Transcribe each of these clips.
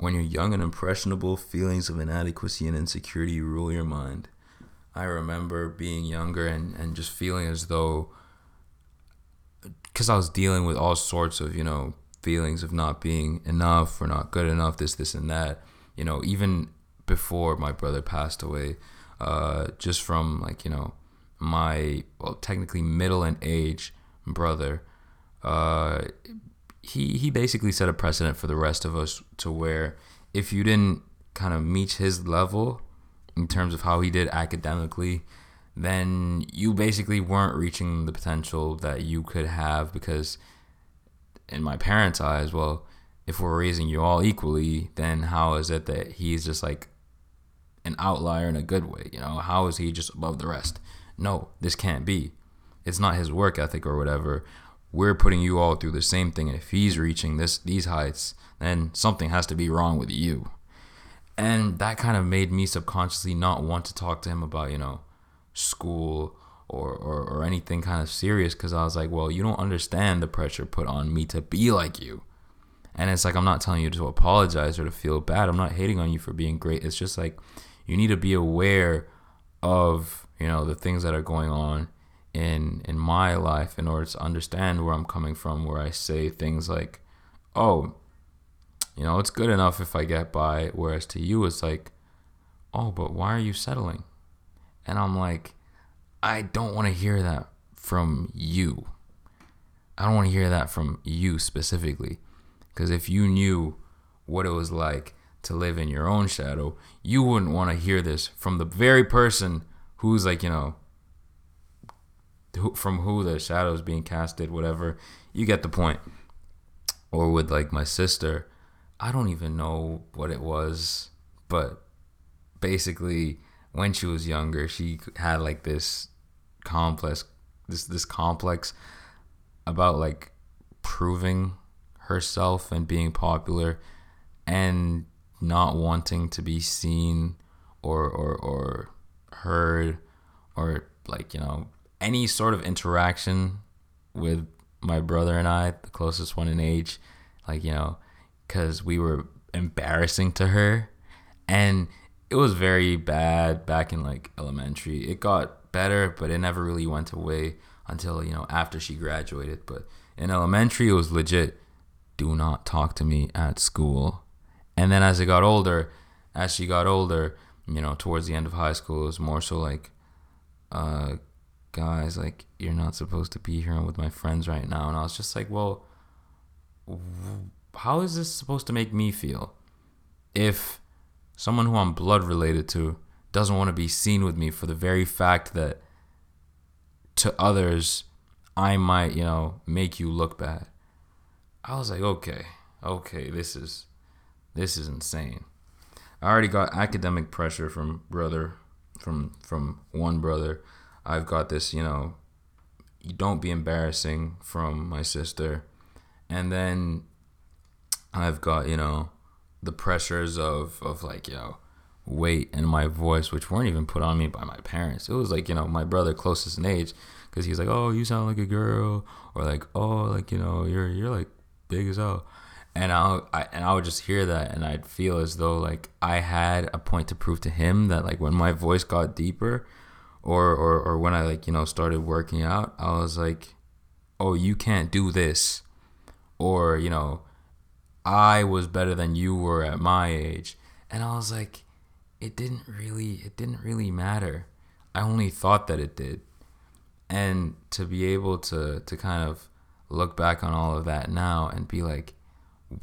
when you're young and impressionable, feelings of inadequacy and insecurity rule your mind. I remember being younger and, and just feeling as though, because I was dealing with all sorts of, you know, feelings of not being enough or not good enough, this, this, and that. You know, even before my brother passed away, uh, just from like, you know, my, well, technically middle and age brother, uh, he, he basically set a precedent for the rest of us to where if you didn't kind of meet his level in terms of how he did academically, then you basically weren't reaching the potential that you could have because in my parents' eyes, well, if we're raising you all equally, then how is it that he's just like an outlier in a good way? You know, how is he just above the rest? No, this can't be. It's not his work ethic or whatever. We're putting you all through the same thing. And if he's reaching this these heights, then something has to be wrong with you. And that kind of made me subconsciously not want to talk to him about, you know, school or, or, or anything kind of serious because I was like, well, you don't understand the pressure put on me to be like you. And it's like, I'm not telling you to apologize or to feel bad. I'm not hating on you for being great. It's just like, you need to be aware of, you know, the things that are going on in in my life in order to understand where I'm coming from where I say things like oh you know it's good enough if I get by whereas to you it's like oh but why are you settling and I'm like, I don't want to hear that from you. I don't want to hear that from you specifically. Because if you knew what it was like to live in your own shadow, you wouldn't want to hear this from the very person who's like, you know, from who the shadow is being casted, whatever. You get the point. Or with like my sister, I don't even know what it was, but basically, when she was younger, she had like this complex, this this complex about like proving herself and being popular and not wanting to be seen or or or heard or like you know any sort of interaction with my brother and I, the closest one in age, like you know, because we were embarrassing to her, and it was very bad back in like elementary. It got better, but it never really went away until, you know, after she graduated. But in elementary, it was legit do not talk to me at school. And then as I got older, as she got older, you know, towards the end of high school, it was more so like, uh, guys, like, you're not supposed to be here with my friends right now. And I was just like, well, how is this supposed to make me feel? If someone who I'm blood related to doesn't want to be seen with me for the very fact that to others I might, you know, make you look bad. I was like, okay, okay, this is this is insane. I already got academic pressure from brother from from one brother. I've got this, you know, you don't be embarrassing from my sister. And then I've got, you know, the pressures of of like you know weight and my voice, which weren't even put on me by my parents. It was like you know my brother closest in age, because he's like, oh, you sound like a girl, or like, oh, like you know, you're you're like big as hell, and I, I and I would just hear that, and I'd feel as though like I had a point to prove to him that like when my voice got deeper, or or or when I like you know started working out, I was like, oh, you can't do this, or you know I was better than you were at my age. And I was like, it didn't really it didn't really matter. I only thought that it did. And to be able to to kind of look back on all of that now and be like,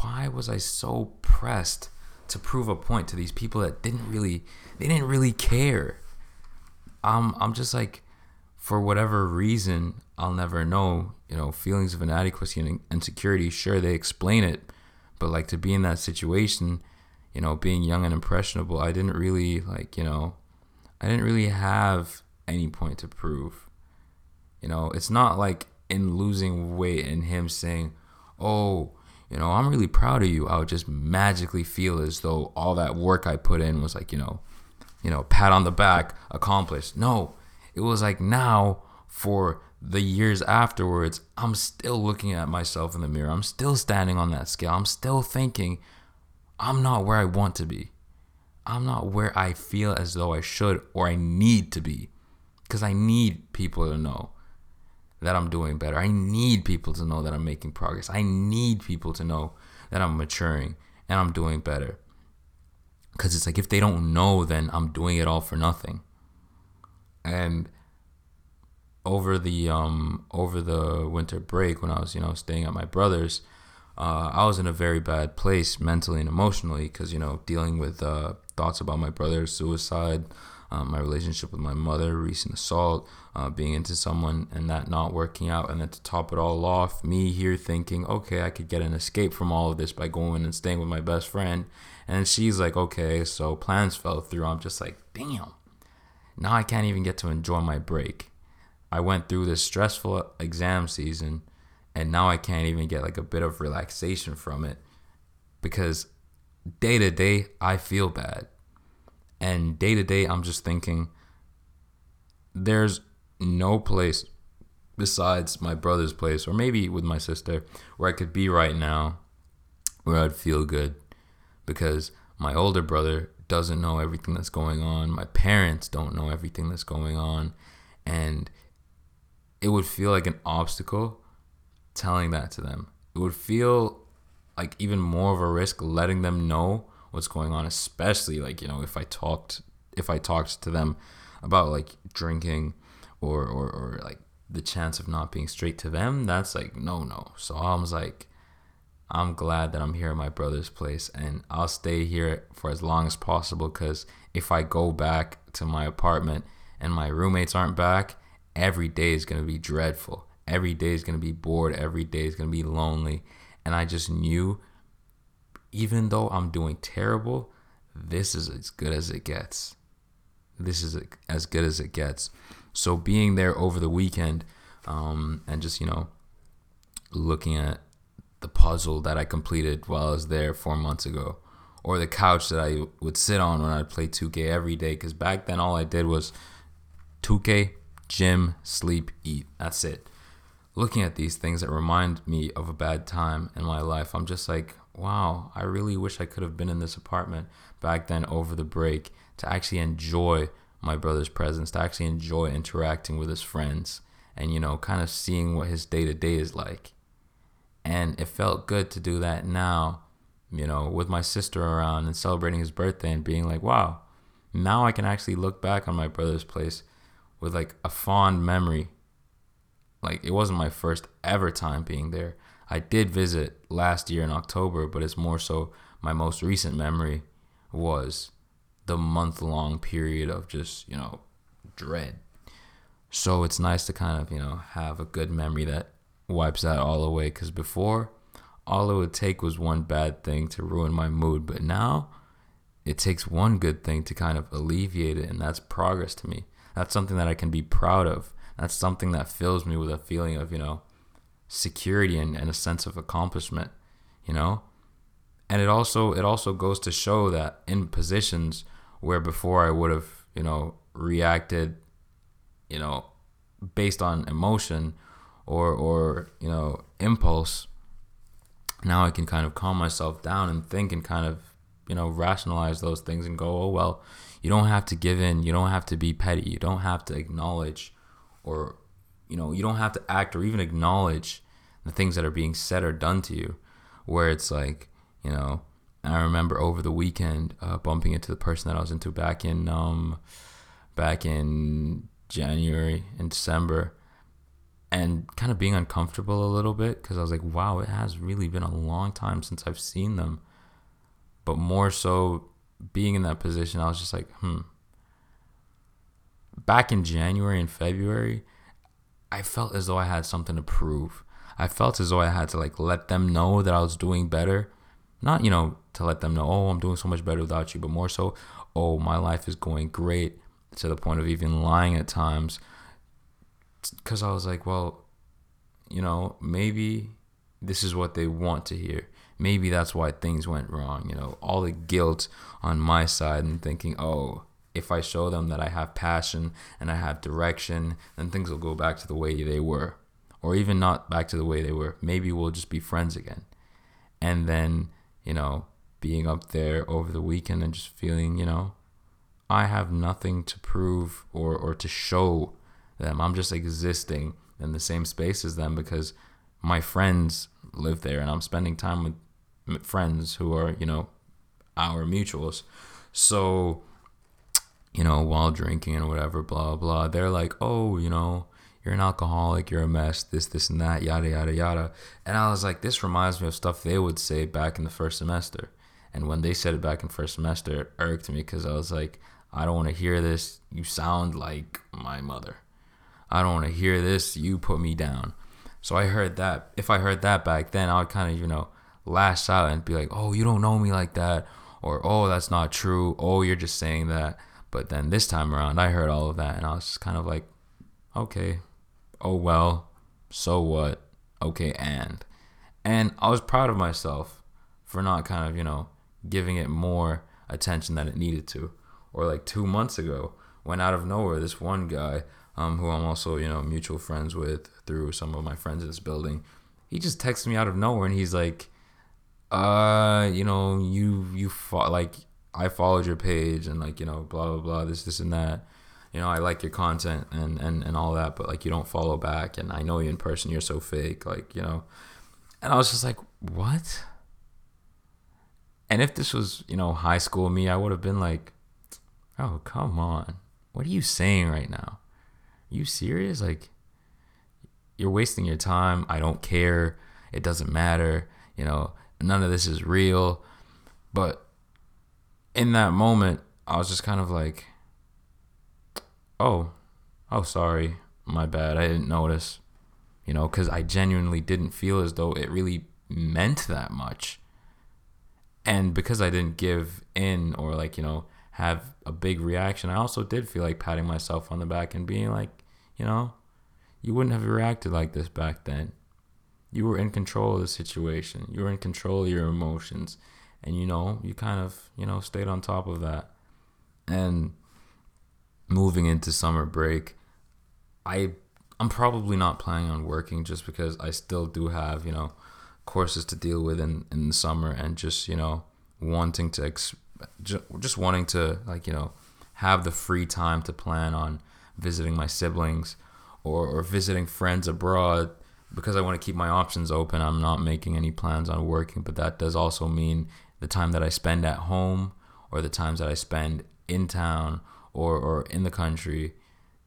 why was I so pressed to prove a point to these people that didn't really they didn't really care? I'm I'm just like for whatever reason, I'll never know, you know, feelings of inadequacy and insecurity, sure they explain it, but like to be in that situation you know being young and impressionable i didn't really like you know i didn't really have any point to prove. You know it's not like in losing weight and him saying oh you know i'm really proud of you. I would just magically feel as though all that work i put in was like you know you know pat on the back accomplished no it was like now for the years afterwards, I'm still looking at myself in the mirror. I'm still standing on that scale. I'm still thinking, I'm not where I want to be. I'm not where I feel as though I should or I need to be. Because I need people to know that I'm doing better. I need people to know that I'm making progress. I need people to know that I'm maturing and I'm doing better. Because it's like if they don't know, then I'm doing it all for nothing. And over the um over the winter break when I was you know staying at my brother's, uh, I was in a very bad place mentally and emotionally because you know dealing with uh, thoughts about my brother's suicide, um, my relationship with my mother, recent assault, uh, being into someone and that not working out, and then to top it all off, me here thinking, okay, I could get an escape from all of this by going and staying with my best friend, and she's like, okay, so plans fell through. I'm just like, damn, now I can't even get to enjoy my break. I went through this stressful exam season and now I can't even get like a bit of relaxation from it because day to day I feel bad. And day to day I'm just thinking there's no place besides my brother's place or maybe with my sister where I could be right now where I'd feel good because my older brother doesn't know everything that's going on. My parents don't know everything that's going on. And it would feel like an obstacle telling that to them. It would feel like even more of a risk letting them know what's going on, especially like, you know, if I talked if I talked to them about like drinking or or, or like the chance of not being straight to them, that's like no no. So I was like I'm glad that I'm here at my brother's place and I'll stay here for as long as possible because if I go back to my apartment and my roommates aren't back, every day is going to be dreadful. Every day is going to be bored. Every day is going to be lonely. And i just knew even though i'm doing terrible this is as good as it gets. This is as good as it gets. So being there over the weekend um, and just you know looking at the puzzle that i completed while i was there four months ago or the couch that i would sit on when i'd play 2k every day because back then all i did was 2k gym sleep eat that's it looking at these things that remind me of a bad time in my life, I'm just like, wow, I really wish I could have been in this apartment back then over the break to actually enjoy my brother's presence, to actually enjoy interacting with his friends and, you know, kind of seeing what his day to day is like. And it felt good to do that now, you know, with my sister around and celebrating his birthday and being like, wow, now I can actually look back on my brother's place with like a fond memory like it wasn't my first ever time being there. I did visit last year in October, but it's more so my most recent memory was the month long period of just, you know, dread. So it's nice to kind of, you know, have a good memory that wipes that all away because before all it would take was one bad thing to ruin my mood, but now it takes one good thing to kind of alleviate it, and that's progress to me. That's something that I can be proud of. That's something that fills me with a feeling of you know security and, and a sense of accomplishment you know? And it also it also goes to show that in positions where before i would have you know reacted you know based on emotion or or you know impulse now i can kind of calm myself down and think and kind of you know rationalize those things and go oh well you don't have to give in. You don't have to be petty. You don't have to acknowledge or you know you don't have to act or even acknowledge the things that are being said or done to you. Where it's like you know i remember over the weekend uh, bumping into the person that i was into back in um back in january and december and kind of being uncomfortable a little bit because i was like wow it has really been a long time since i've seen them but more so being in that position i was just like hmm back in January and February, I felt as though I had something to prove. I felt as though I had to like let them know that I was doing better. Not, you know, to let them know, oh, I'm doing so much better without you, but more so, oh, my life is going great to the point of even lying at times. Because I was like, well, you know, maybe this is what they want to hear. Maybe that's why things went wrong. You know, all the guilt on my side and thinking, oh, if I show them that I have passion and I have direction, then things will go back to the way they were. Or even not back to the way they were. Maybe we'll just be friends again. And then, you know, being up there over the weekend and just feeling, you know, I have nothing to prove or, or to show them. I'm just existing in the same space as them because my friends live there and I'm spending time with friends who are, you know, our mutuals. So, you know, while drinking and whatever, blah, blah, they're like, oh, you know, you're an alcoholic, you're a mess, this, this, and that, yada, yada, yada. And I was like, this reminds me of stuff they would say back in the first semester. And when they said it back in first semester, it irked me because I was like, I don't want to hear this. You sound like my mother. I don't want to hear this. You put me down. So I heard that. If I heard that back then, I would kind of, you know, lash out and be like, oh, you don't know me like that. Or, oh, that's not true. Oh, you're just saying that. But then this time around, I heard all of that and I was just kind of like, okay, oh well, so what? Okay, and. And I was proud of myself for not kind of, you know, giving it more attention than it needed to. Or like two months ago, when out of nowhere, this one guy, um, who I'm also, you know, mutual friends with through some of my friends in this building, he just texts me out of nowhere and he's like, uh, you know, you, you fought, like, I followed your page and like, you know, blah, blah, blah, this, this, and that you know, I like your content and, and, and all that, but like you don't follow back and I know you in person, you're so fake, like, you know. And I was just like, what? And if this was, you know, high school me, I would have been like, oh, come on. What are you saying right now? You serious? Like, you're wasting your time. I don't care. It doesn't matter. You know, none of this is real. But in that moment, I was just kind of like, oh, oh, sorry, my bad, I didn't notice, you know, because I genuinely didn't feel as though it really meant that much. And because I didn't give in or like, you know, have a big reaction, I also did feel like patting myself on the back and being like, you know, you wouldn't have reacted like this back then. You were in control of the situation. You were in control of your emotions. And you know, you kind of, you know, stayed on top of that. And moving into summer break, I I'm probably not planning on working just because I still do have you know courses to deal with in in the summer and just you know wanting to ex- just wanting to like you know have the free time to plan on visiting my siblings or, or visiting friends abroad because I want to keep my options open. I'm not making any plans on working, but that does also mean the time that I spend at home or the times that I spend in town or, or in the country,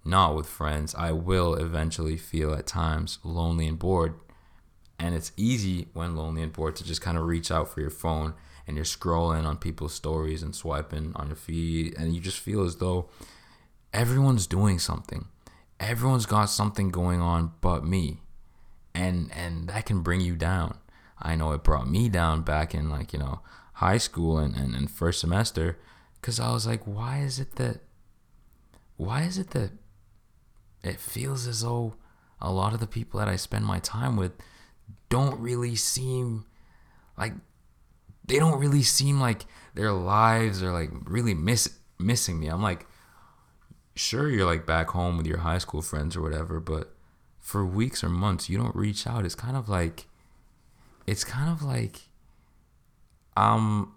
not with friends, I will eventually feel at times lonely and bored. And it's easy when lonely and bored to just kind of reach out for your phone and you're scrolling on people's stories and swiping on your feed, and you just feel as though everyone's doing something. Everyone's got something going on but me. And and that can bring you down. I know it brought me down back in like, you know, high school and, and, and first semester because I was like, why is it that why is it that it feels as though a lot of the people that I spend my time with don't really seem like they don't really seem like their lives are like really miss missing me. I'm like, sure, you're like back home with your high school friends or whatever, but for weeks or months you don't reach out. It's kind of like, it's kind of like, um,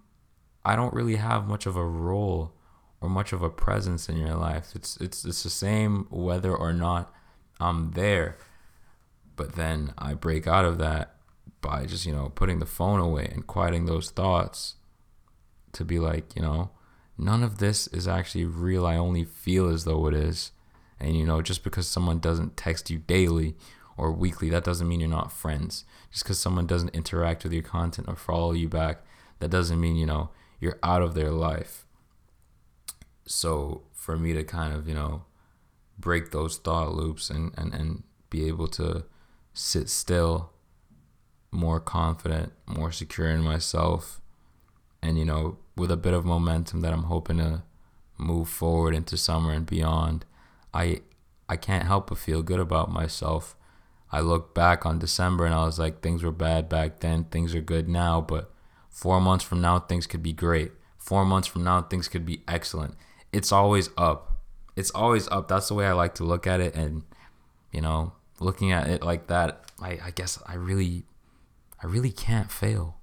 I don't really have much of a role or much of a presence in your life. It's it's it's the same whether or not I'm there. But then I break out of that by just, you know, putting the phone away and quieting those thoughts to be like, you know, none of this is actually real. I only feel as though it is. And you know, just because someone doesn't text you daily or weekly, that doesn't mean you're not friends. Just because someone doesn't interact with your content or follow you back, that doesn't mean, you know, you're out of their life so for me to kind of you know break those thought loops and and, and be able to sit still more confident more secure in myself and you know with a bit of momentum that i'm hoping to move forward into summer and beyond i i can't help but feel good about myself i look back on december and i was like things were bad back then things are good now but four months from now things could be great four months from now things could be excellent it's always up. It's always up. That's the way I like to look at it. And, you know, looking at it like that, I, I guess I really, I really can't fail.